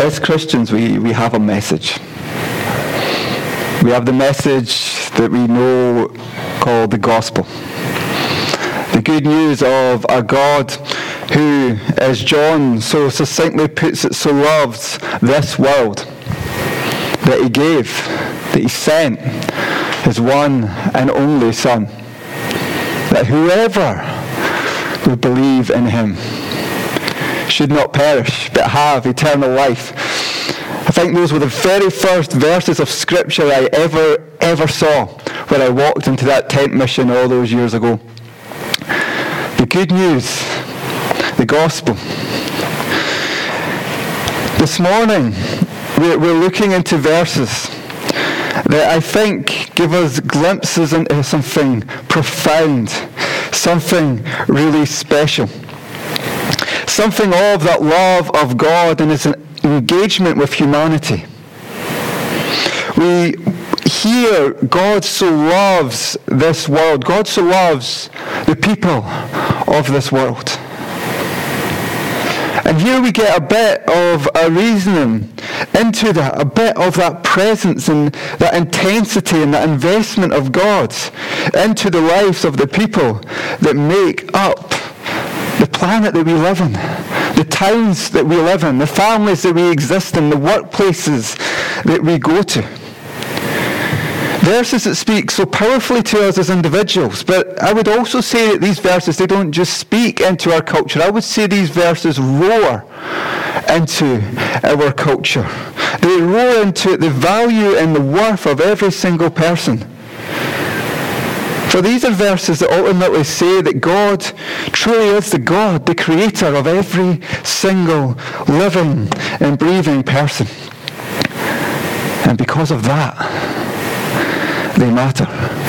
as Christians, we, we have a message. We have the message that we know called the gospel. The good news of a God who, as John so succinctly puts it, so loves this world that he gave, that he sent his one and only Son. That whoever would believe in him should not perish, but have eternal life. I think those were the very first verses of Scripture I ever, ever saw when I walked into that tent mission all those years ago. The good news, the gospel. This morning, we're looking into verses that I think give us glimpses into something profound, something really special something of that love of God and his engagement with humanity. We hear God so loves this world. God so loves the people of this world. And here we get a bit of a reasoning into that, a bit of that presence and that intensity and that investment of God into the lives of the people that make up planet that we live in, the towns that we live in, the families that we exist in, the workplaces that we go to. Verses that speak so powerfully to us as individuals, but I would also say that these verses, they don't just speak into our culture. I would say these verses roar into our culture. They roar into the value and the worth of every single person. For these are verses that ultimately say that God truly is the God, the creator of every single living and breathing person. And because of that, they matter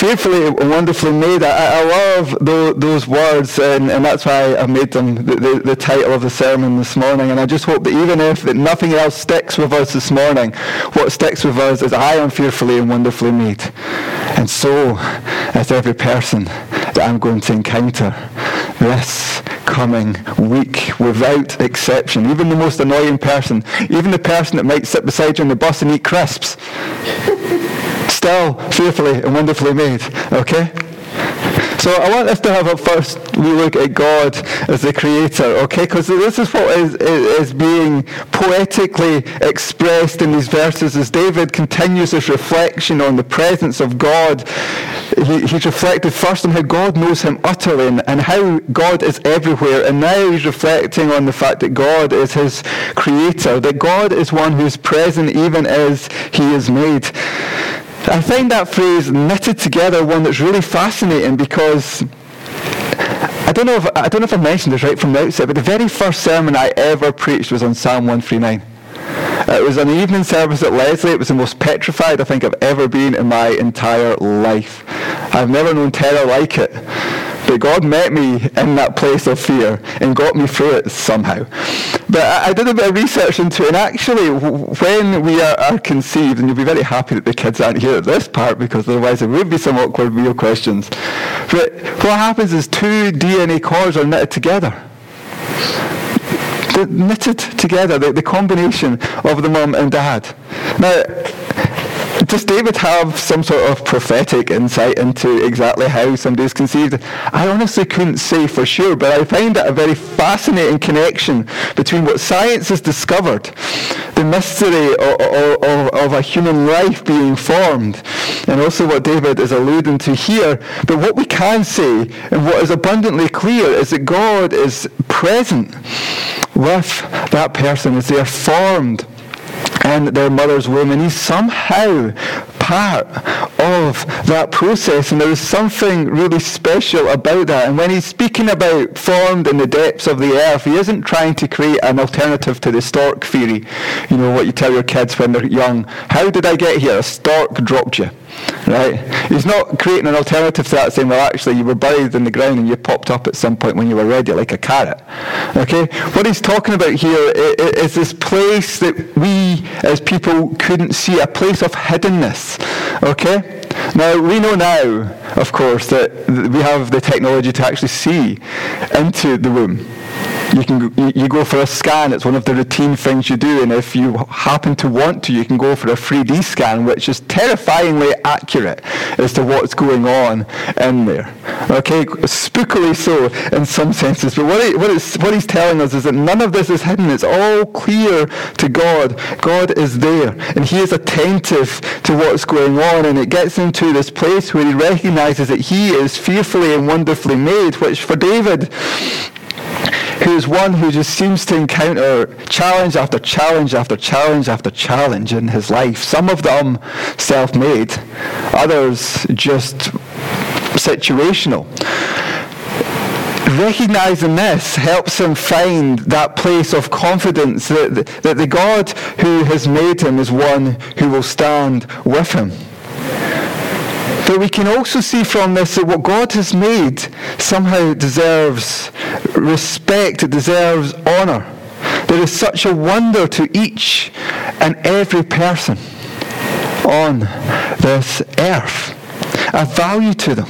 fearfully and wonderfully made. I, I love those, those words, and, and, that's why I made them the, the, the, title of the sermon this morning. And I just hope that even if that nothing else sticks with us this morning, what sticks with us is I am fearfully and wonderfully made. And so is every person that I'm going to encounter this coming week without exception. Even the most annoying person, even the person that might sit beside you on the bus and eat crisps still fearfully and wonderfully made. Okay? So I want us to have a first we look at God as the creator, okay? Because this is what is, is, being poetically expressed in these verses as David continues his reflection on the presence of God. He, he's reflected first on how God knows him utterly and, and how God is everywhere. And now he's reflecting on the fact that God is his creator, that God is one who is present even as he is made. I find that phrase knitted together one that's really fascinating because I don't know if I don't know if I mentioned this right from the outset, but the very first sermon I ever preached was on Psalm 139. It was an evening service at Leslie. It was the most petrified I think I've ever been in my entire life. I've never known terror like it. But God met me in that place of fear and got me through it somehow. But I, I did a bit of research into it, and actually, when we are, are, conceived, and you'll be very happy that the kids aren't here at this part because otherwise there would be some awkward real questions. But what happens is two DNA cores are knitted together. Knitted together, the, the combination of the mum and dad. Now, does David have some sort of prophetic insight into exactly how somebody is conceived? I honestly couldn't say for sure, but I find that a very fascinating connection between what science has discovered, the mystery of, of, of a human life being formed, and also what David is alluding to here. But what we can say, and what is abundantly clear, is that God is present with that person as they are formed and their mother's womb, and he's somehow part of that process. And there is something really special about that. And when he's speaking about formed in the depths of the earth, he isn't trying to create an alternative to the stork theory. You know, what you tell your kids when they're young. How did I get here? A stork dropped you. Right? He's not creating an alternative to that saying, well, actually, you were buried in the ground and you popped up at some point when you were ready, like a carrot. Okay? What he's talking about here is this place that we as people couldn't see, a place of hiddenness. Okay? Now, we know now, of course, that we have the technology to actually see into the womb. You can you go for a scan. It's one of the routine things you do, and if you happen to want to, you can go for a 3D scan, which is terrifyingly accurate as to what's going on in there. Okay, spookily so in some senses. But what, he, what, what he's telling us is that none of this is hidden. It's all clear to God. God is there, and He is attentive to what's going on, and it gets into this place where He recognizes that He is fearfully and wonderfully made, which for David who is one who just seems to encounter challenge after challenge after challenge after challenge in his life. Some of them self made, others just situational. Recognizing this helps him find that place of confidence that, that the God who has made him is one who will stand with him. But we can also see from this that what God has made somehow deserves respect, it deserves honour. There is such a wonder to each and every person on this earth, a value to them.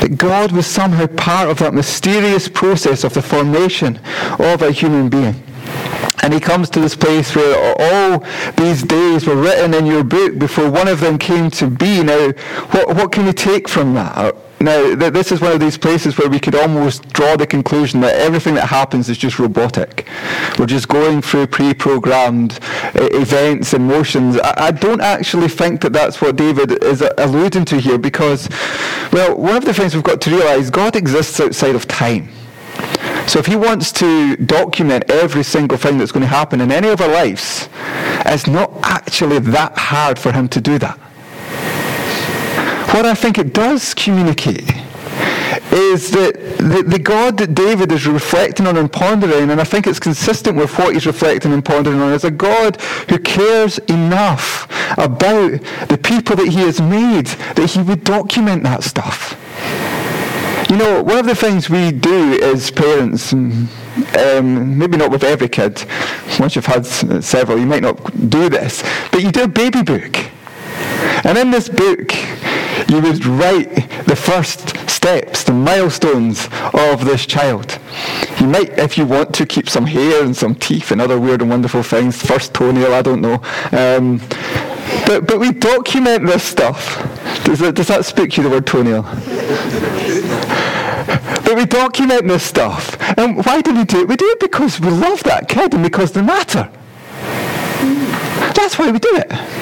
That God was somehow part of that mysterious process of the formation of a human being. And he comes to this place where all these days were written in your book before one of them came to be. Now, what, what can we take from that? Now, th- this is one of these places where we could almost draw the conclusion that everything that happens is just robotic. We're just going through pre-programmed uh, events and motions. I-, I don't actually think that that's what David is alluding to here because, well, one of the things we've got to realize, God exists outside of time. So if he wants to document every single thing that's going to happen in any of our lives, it's not actually that hard for him to do that. What I think it does communicate is that the, the, God that David is reflecting on and pondering, and I think it's consistent with what he's reflecting and pondering on, is a God who cares enough about the people that he has made that he would document that stuff. You know, one of the things we do as parents, um, maybe not with every kid, once you've had several, you might not do this, but you do a baby book. And in this book, you would write the first steps, the milestones of this child. You might, if you want to, keep some hair and some teeth and other weird and wonderful things. First toenail, I don't know. Um, but, but we document this stuff. Does that, does that spook you, the word toenail? We document this stuff. And why do we do it? We do it because we love that kid and because they matter. That's why we do it.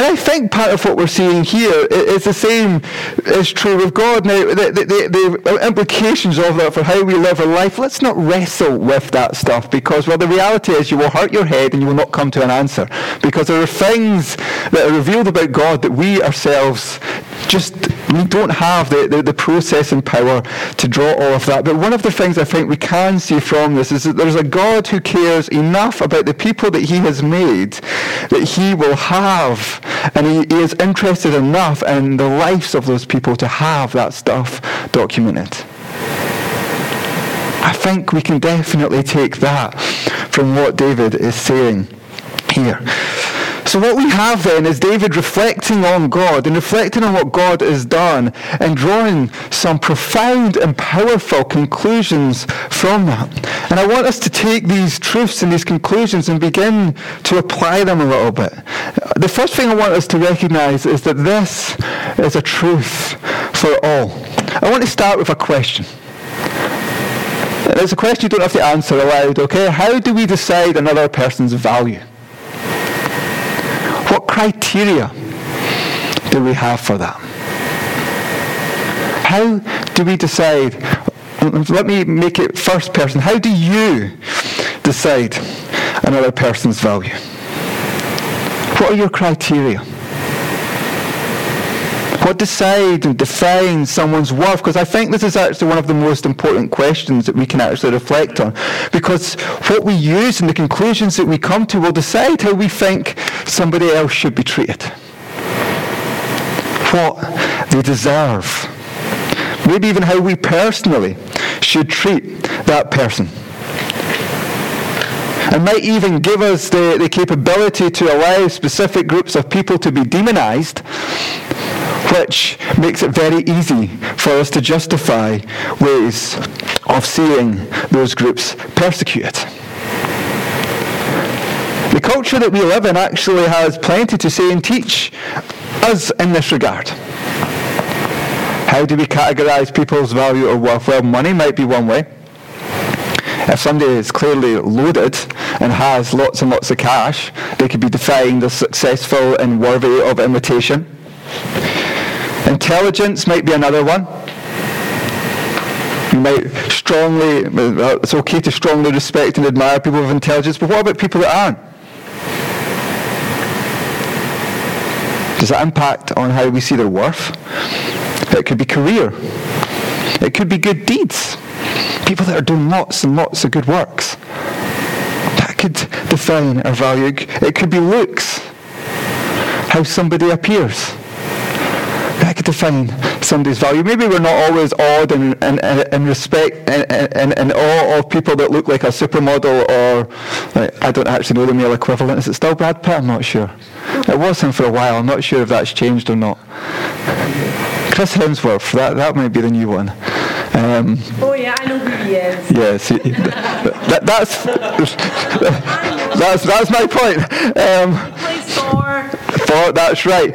And I think part of what we're seeing here is the same is true with God. Now, the, the, the, implications of that for how we live our life, let's not wrestle with that stuff because, well, the reality is you will hurt your head and you will not come to an answer because there are things that are revealed about God that we ourselves just we don't have the, the, the process and power to draw all of that. But one of the things I think we can see from this is that there's a God who cares enough about the people that he has made that he will have, and he, he is interested enough in the lives of those people to have that stuff documented. I think we can definitely take that from what David is saying here. So what we have then is David reflecting on God and reflecting on what God has done and drawing some profound and powerful conclusions from that. And I want us to take these truths and these conclusions and begin to apply them a little bit. The first thing I want us to recognize is that this is a truth for all. I want to start with a question. It's a question you don't have to answer aloud, okay? How do we decide another person's value? Criteria do we have for that? How do we decide? Let me make it first person. How do you decide another person's value? What are your criteria? What decide and define someone's worth? Because I think this is actually one of the most important questions that we can actually reflect on. Because what we use and the conclusions that we come to will decide how we think somebody else should be treated. What they deserve. Maybe even how we personally should treat that person and might even give us the, the capability to allow specific groups of people to be demonized which makes it very easy for us to justify ways of seeing those groups persecuted. The culture that we live in actually has plenty to say and teach us in this regard. How do we categorize people's value or worth? Well, money might be one way. If somebody is clearly loaded and has lots and lots of cash, they could be defined as successful and worthy of imitation. Intelligence might be another one. You might strongly, uh, it's okay to strongly respect and admire people of intelligence, but what about people that aren't? Does that impact on how we see their worth? It could be career. It could be good deeds. People that are doing lots and lots of good works. That could define our value. It could be looks. How somebody appears. Could define somebody's value. Maybe we're not always awed and, and, and respect and, awe of people that look like a supermodel or like, I don't actually know the male equivalent. Is it still Brad Pitt? I'm not sure. It was him for a while. I'm not sure if that's changed or not. Chris Hemsworth, that, that might be the new one. Um, oh yeah, I know who he is. Yes, that, that's that's that's my point. Um, Thor. Thor, that's right.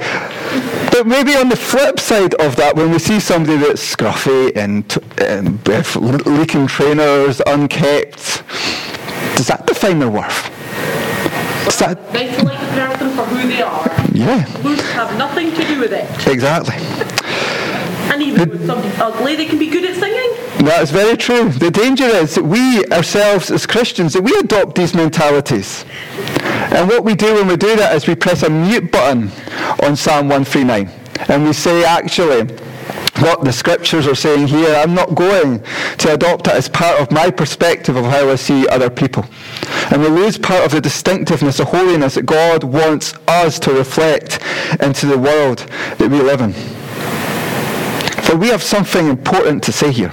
But maybe on the flip side of that, when we see somebody that's scruffy and, and leaking trainers, unkept, does that define their worth? Does that, they select the person for who they are. Yeah. Looks have nothing to do with it. Exactly. And even with somebody ugly, they can be good at singing. That is very true. The danger is that we ourselves as Christians, that we adopt these mentalities. And what we do when we do that is we press a mute button on Psalm 139. And we say, actually, what the scriptures are saying here, I'm not going to adopt it as part of my perspective of how I see other people. And we lose part of the distinctiveness of holiness that God wants us to reflect into the world that we live in. For we have something important to say here.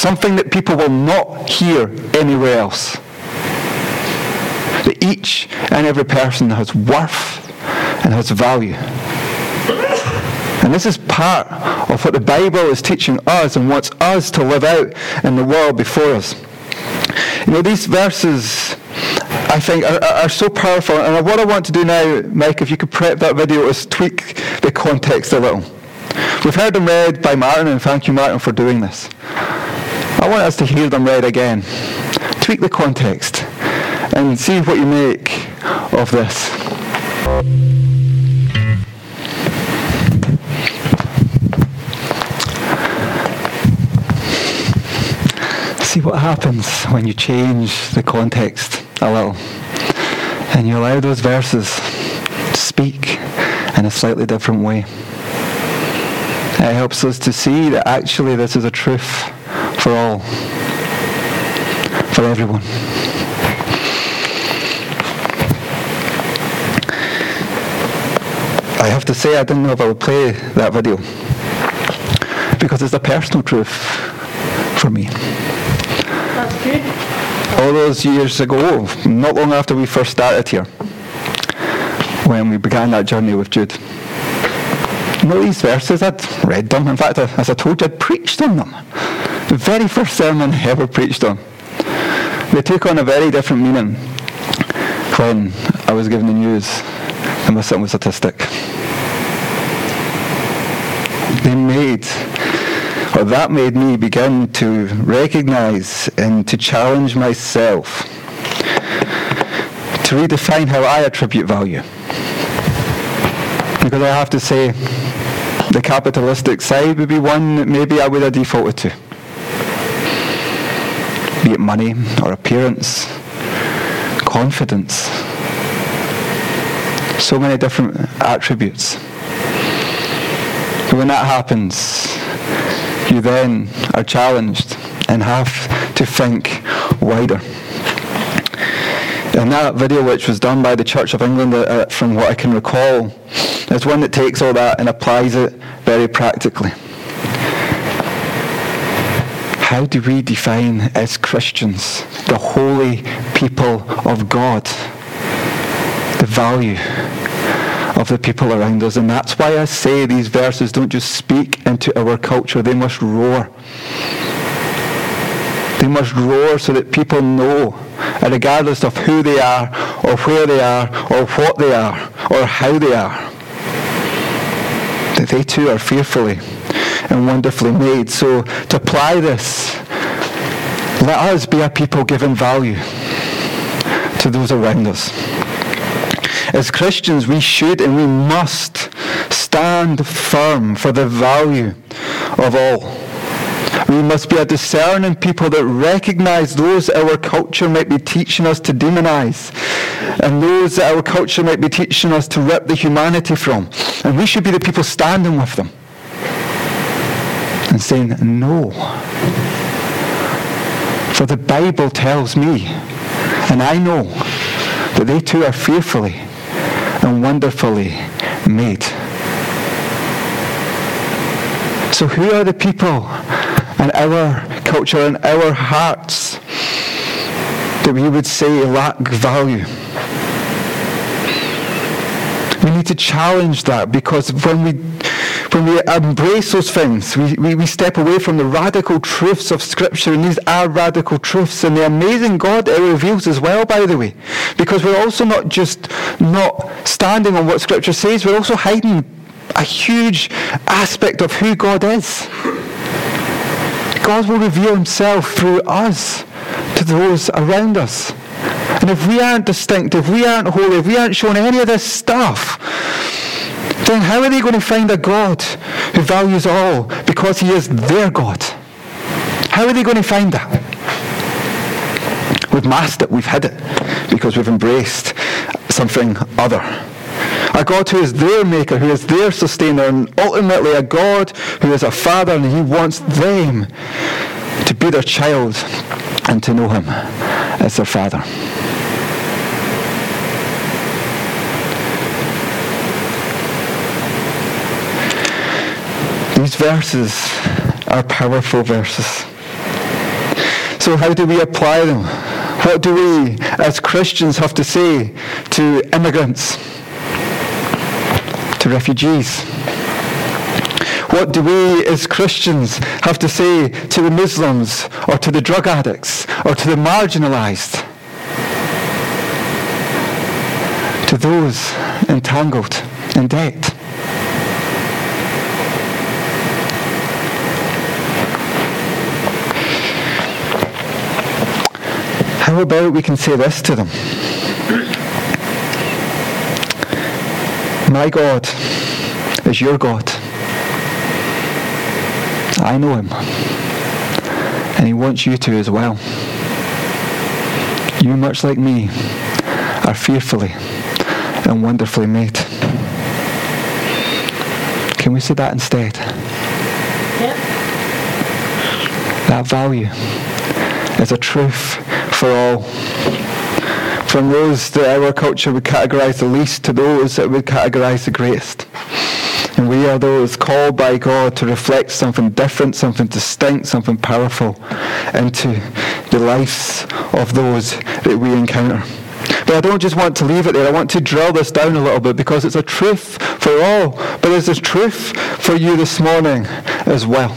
Something that people will not hear anywhere else. That each and every person has worth and has value. And this is part of what the Bible is teaching us and wants us to live out in the world before us. You know, these verses, I think, are, are, so powerful. And what I want to do now, Mike, if you could prep that video, is tweak the context a little. We've heard them read by Martin, and thank you, Martin, for doing this. I want us to hear them read again. Tweak the context and see what you make of this. See what happens when you change the context a little and you allow those verses to speak in a slightly different way. It helps us to see that actually this is a truth for all, for everyone. I have to say I didn't know if I would play that video because it's a personal truth for me. That's good. All those years ago, not long after we first started here, when we began that journey with Jude know these verses. I'd read them. In fact, as I told you, I'd preached on them. The very first sermon I ever preached on. They took on a very different meaning when I was given the news and my son was autistic. They made, or that made me begin to recognize and to challenge myself to redefine how I attribute value. Because I have to say, the capitalistic side would be one that maybe I would have defaulted to. Be it money or appearance, confidence. So many different attributes. But when that happens, you then are challenged and have to think wider. And that video, which was done by the Church of England, uh, from what I can recall, is one that takes all that and applies it very practically. How do we define as Christians the holy people of God? The value of the people around us. And that's why I say these verses don't just speak into our culture, they must roar They must roar so that people know, regardless of who they are, or where they are, or what they are, or how they are, that they too are fearfully and wonderfully made. So to apply this, let us be a people giving value to those around us. As Christians, we should and we must stand firm for the value of all. We must be a discerning people that recognize those our culture might be teaching us to demonize and those that our culture might be teaching us to rip the humanity from. And we should be the people standing with them and saying, no. For the Bible tells me, and I know, that they too are fearfully and wonderfully made. So who are the people in our culture, in our hearts, that we would say lack value? We need to challenge that because when we when we embrace those things, we, we, we, step away from the radical truths of Scripture, and these are radical truths, and the amazing God it reveals as well, by the way. Because we're also not just not standing on what Scripture says, we're also hiding a huge aspect of who God is. God will reveal himself through us to those around us. And if we aren't distinct, if we aren't holy, if we aren't showing any of this stuff, then how are they going to find a God who values all because he is their God? How are they going to find that? We've masked it, we've hid it, because we've embraced something other. A God who is their maker, who is their sustainer, and ultimately a God who is a father and he wants them to be their child and to know him as their father. These verses are powerful verses. So how do we apply them? What do we as Christians have to say to immigrants, to refugees? What do we as Christians have to say to the Muslims or to the drug addicts or to the marginalized? To those entangled in debt? How about we can say this to them? My God is your God. I know him. And he wants you to as well. You, much like me, are fearfully and wonderfully made. Can we say that instead? Yep. That value is a truth for all. From those that our culture would categorize the least to those that would categorize the greatest. And we are those called by God to reflect something different, something distinct, something powerful into the lives of those that we encounter. But I don't just want to leave it there. I want to drill this down a little bit because it's a truth for all. But there's a truth for you this morning as well.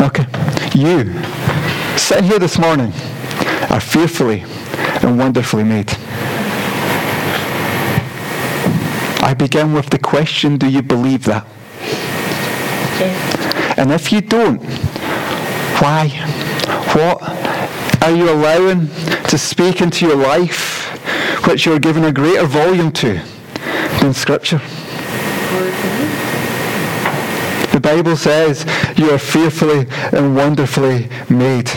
Okay. You, sitting here this morning, are fearfully and wonderfully made. I begin with the question, do you believe that? And if you don't, why? What are you allowing to speak into your life which you're giving a greater volume to than Scripture? The Bible says you are fearfully and wonderfully made.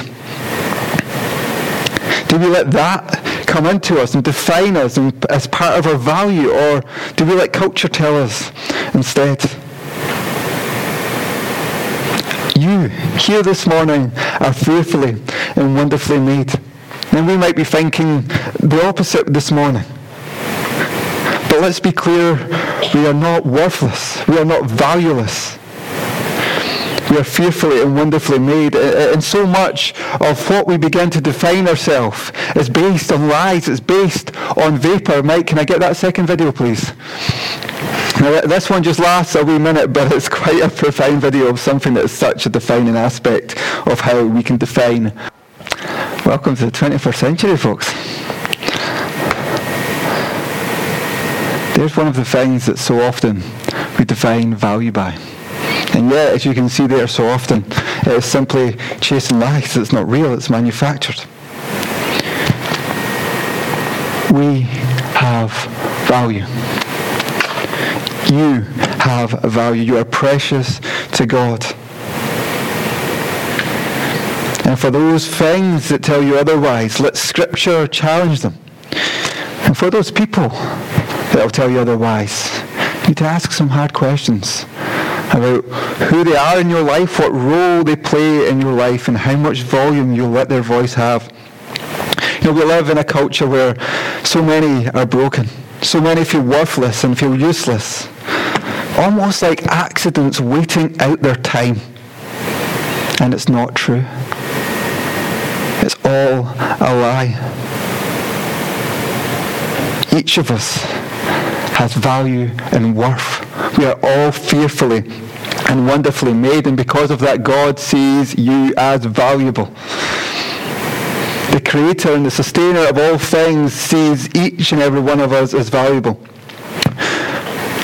Do we let that come into us and define us and, as part of our value, or do we let culture tell us instead? You, here this morning, are fearfully and wonderfully made. And we might be thinking the opposite this morning. But let's be clear, we are not worthless. We are not valueless. We are fearfully and wonderfully made. Uh, uh, and so much of what we begin to define ourselves is based on lies. It's based on vapor. Mike, can I get that second video, please? Now, this one just lasts a wee minute, but it's quite a profound video of something that is such a defining aspect of how we can define Welcome to the 21st century, folks. There's one of the things that so often we define value by. And yet, as you can see there so often, it is simply chasing lies. It's not real, it's manufactured. We have value. You have value. You are precious to God. And for those things that tell you otherwise, let Scripture challenge them. And for those people that will tell you otherwise, you need to ask some hard questions about who they are in your life, what role they play in your life, and how much volume you'll let their voice have. You know, we live in a culture where so many are broken. So many feel worthless and feel useless. Almost like accidents waiting out their time. And it's not true. It's all a lie. Each of us has value and worth. We are all fearfully and wonderfully made, and because of that, God sees you as valuable. The creator and the sustainer of all things sees each and every one of us as valuable.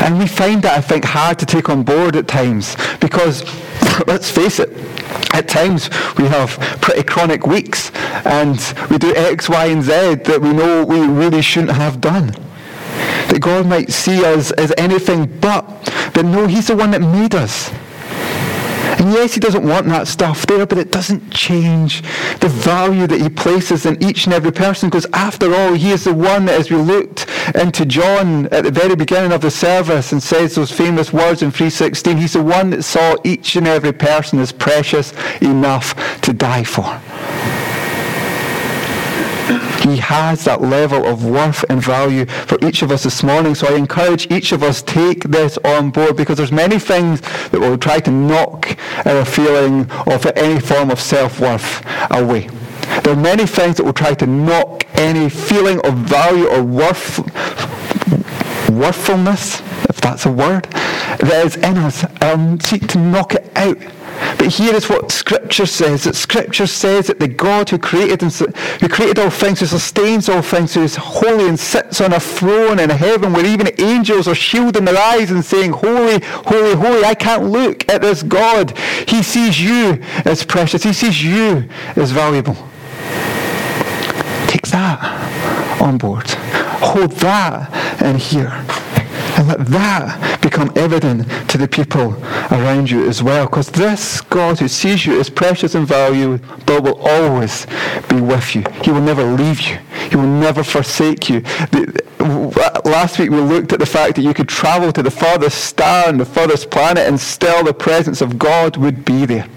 And we find that, I think, hard to take on board at times because, let's face it, at times we have pretty chronic weeks and we do X, Y, and Z that we know we really shouldn't have done. That God might see us as anything but, but no, He's the one that made us. And yes, he doesn't want that stuff there, but it doesn't change the value that he places in each and every person because after all, he is the one that as we looked into John at the very beginning of the service and says those famous words in 316, he's the one that saw each and every person as precious enough to die for. He has that level of worth and value for each of us this morning. So I encourage each of us take this on board because there's many things that will try to knock our feeling of any form of self-worth away. There are many things that will try to knock any feeling of value or worth, worthfulness, if that's a word, that is in us, um, seek to knock it out. But here is what Scripture says. That Scripture says that the God who created and, who created all things, who sustains all things, who is holy and sits on a throne in heaven where even angels are shielding their eyes and saying, Holy, holy, holy, I can't look at this God. He sees you as precious. He sees you as valuable. Take that on board. Hold that in here. And let that become evident to the people around you as well. Because this God who sees you as precious and valuable will always be with you. He will never leave you. He will never forsake you. The, last week we looked at the fact that you could travel to the farthest star and the farthest planet and still the presence of God would be there.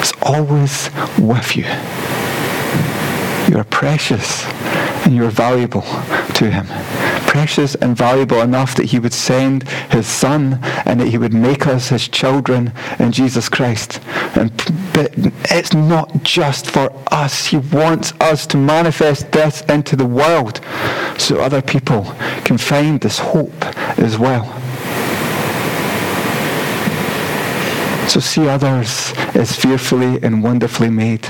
It's always with you. You are precious and you are valuable to him. Precious and valuable enough that he would send his son and that he would make us his children in Jesus Christ. And but it's not just for us. He wants us to manifest this into the world so other people can find this hope as well. So see others as fearfully and wonderfully made.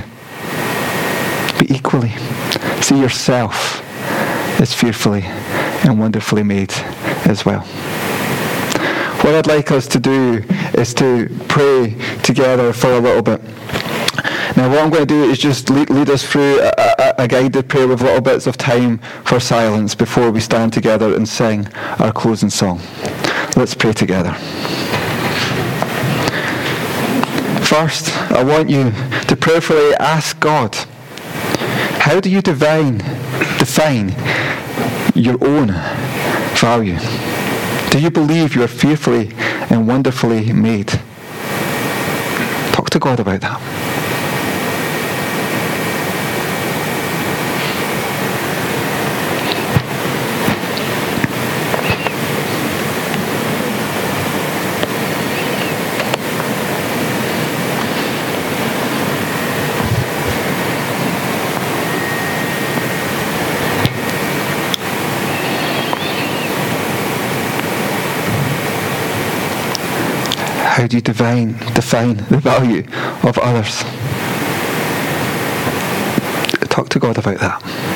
But equally, see yourself as fearfully and wonderfully made as well. What I'd like us to do is to pray together for a little bit. Now, what I'm going to do is just lead, lead us through a, a, a, guided prayer with little bits of time for silence before we stand together and sing our closing song. Let's pray together. First, I want you to prayerfully ask God, how do you divine, define your own value? Do you believe you are fearfully and wonderfully made? Talk to God about that. How do you divine, define the value of others? Talk to God about that.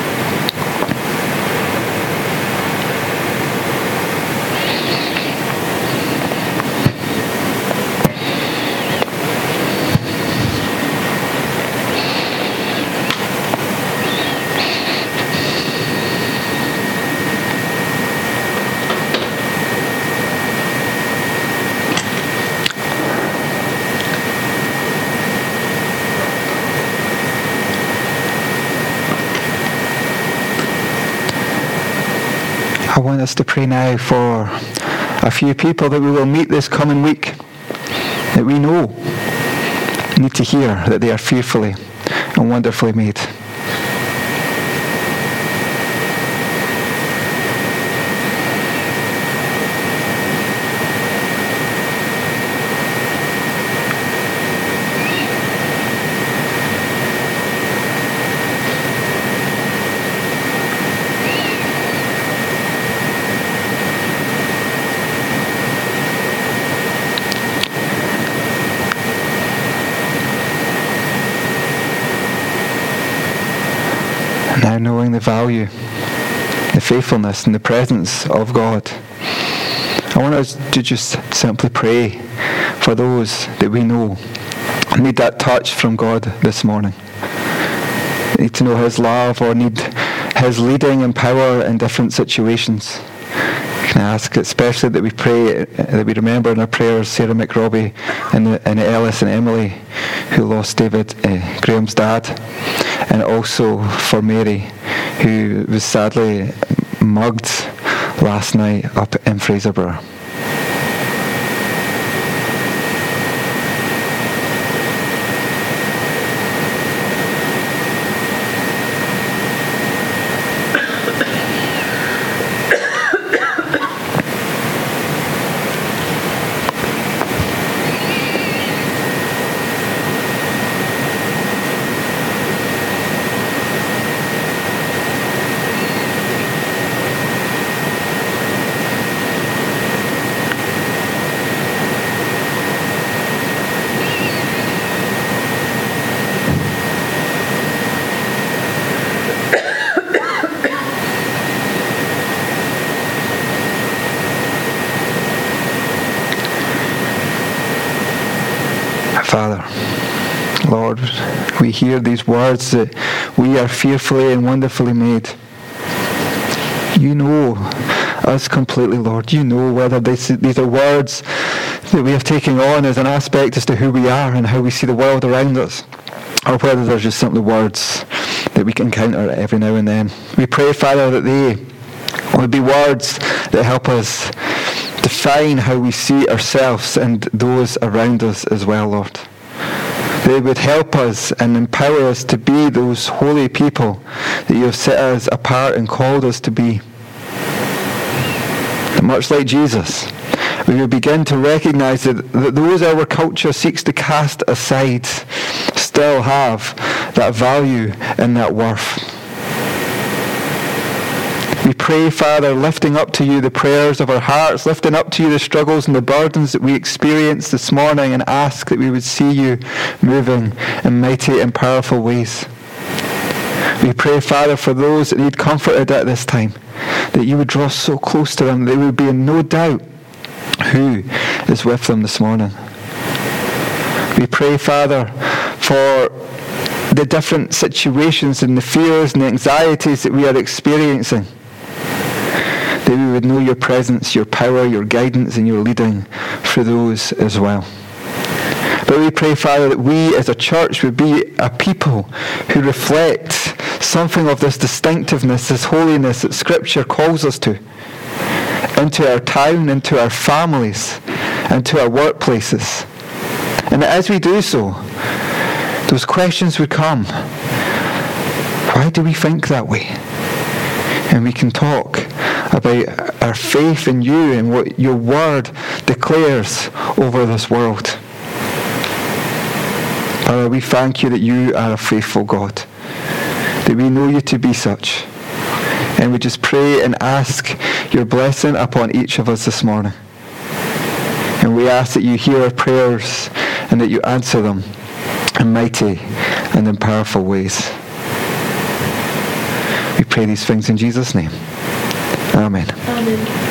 I want us to pray now for a few people that we will meet this coming week that we know need to hear that they are fearfully and wonderfully made. Now knowing the value, the faithfulness, and the presence of God, I want us to just simply pray for those that we know need that touch from God this morning. Need to know His love or need His leading and power in different situations. Can I ask especially that we pray, that we remember in our prayers Sarah McRobbie and, and Ellis and Emily who lost David, uh, Graham's dad, and also for Mary who was sadly mugged last night up in Fraserburgh. Father, Lord, we hear these words that we are fearfully and wonderfully made. You know us completely, Lord. You know whether these, these are words that we have taken on as an aspect as to who we are and how we see the world around us, or whether they're just simply words that we can encounter every now and then. We pray, Father, that they would be words that help us define how we see ourselves and those around us as well, Lord. They would help us and empower us to be those holy people that you have set us apart and called us to be. And much like Jesus, we would begin to recognize that, that those our culture seeks to cast aside still have that value and that worth. We pray, Father, lifting up to you the prayers of our hearts, lifting up to you the struggles and the burdens that we experience this morning, and ask that we would see you moving in mighty and powerful ways. We pray, Father, for those that need comforted at this time, that you would draw so close to them, that they would be in no doubt who is with them this morning. We pray, Father, for the different situations and the fears and the anxieties that we are experiencing would know your presence, your power, your guidance, and your leading for those as well. But we pray, Father, that we as a church would be a people who reflect something of this distinctiveness, this holiness that Scripture calls us to, into our town, into our families, and to our workplaces. And as we do so, those questions would come. Why do we think that way? And we can talk about our faith in you and what your word declares over this world. Father, we thank you that you are a faithful God, that we know you to be such. And we just pray and ask your blessing upon each of us this morning. And we ask that you hear our prayers and that you answer them in mighty and in powerful ways. We pray these things in Jesus' name. Amen. Amen.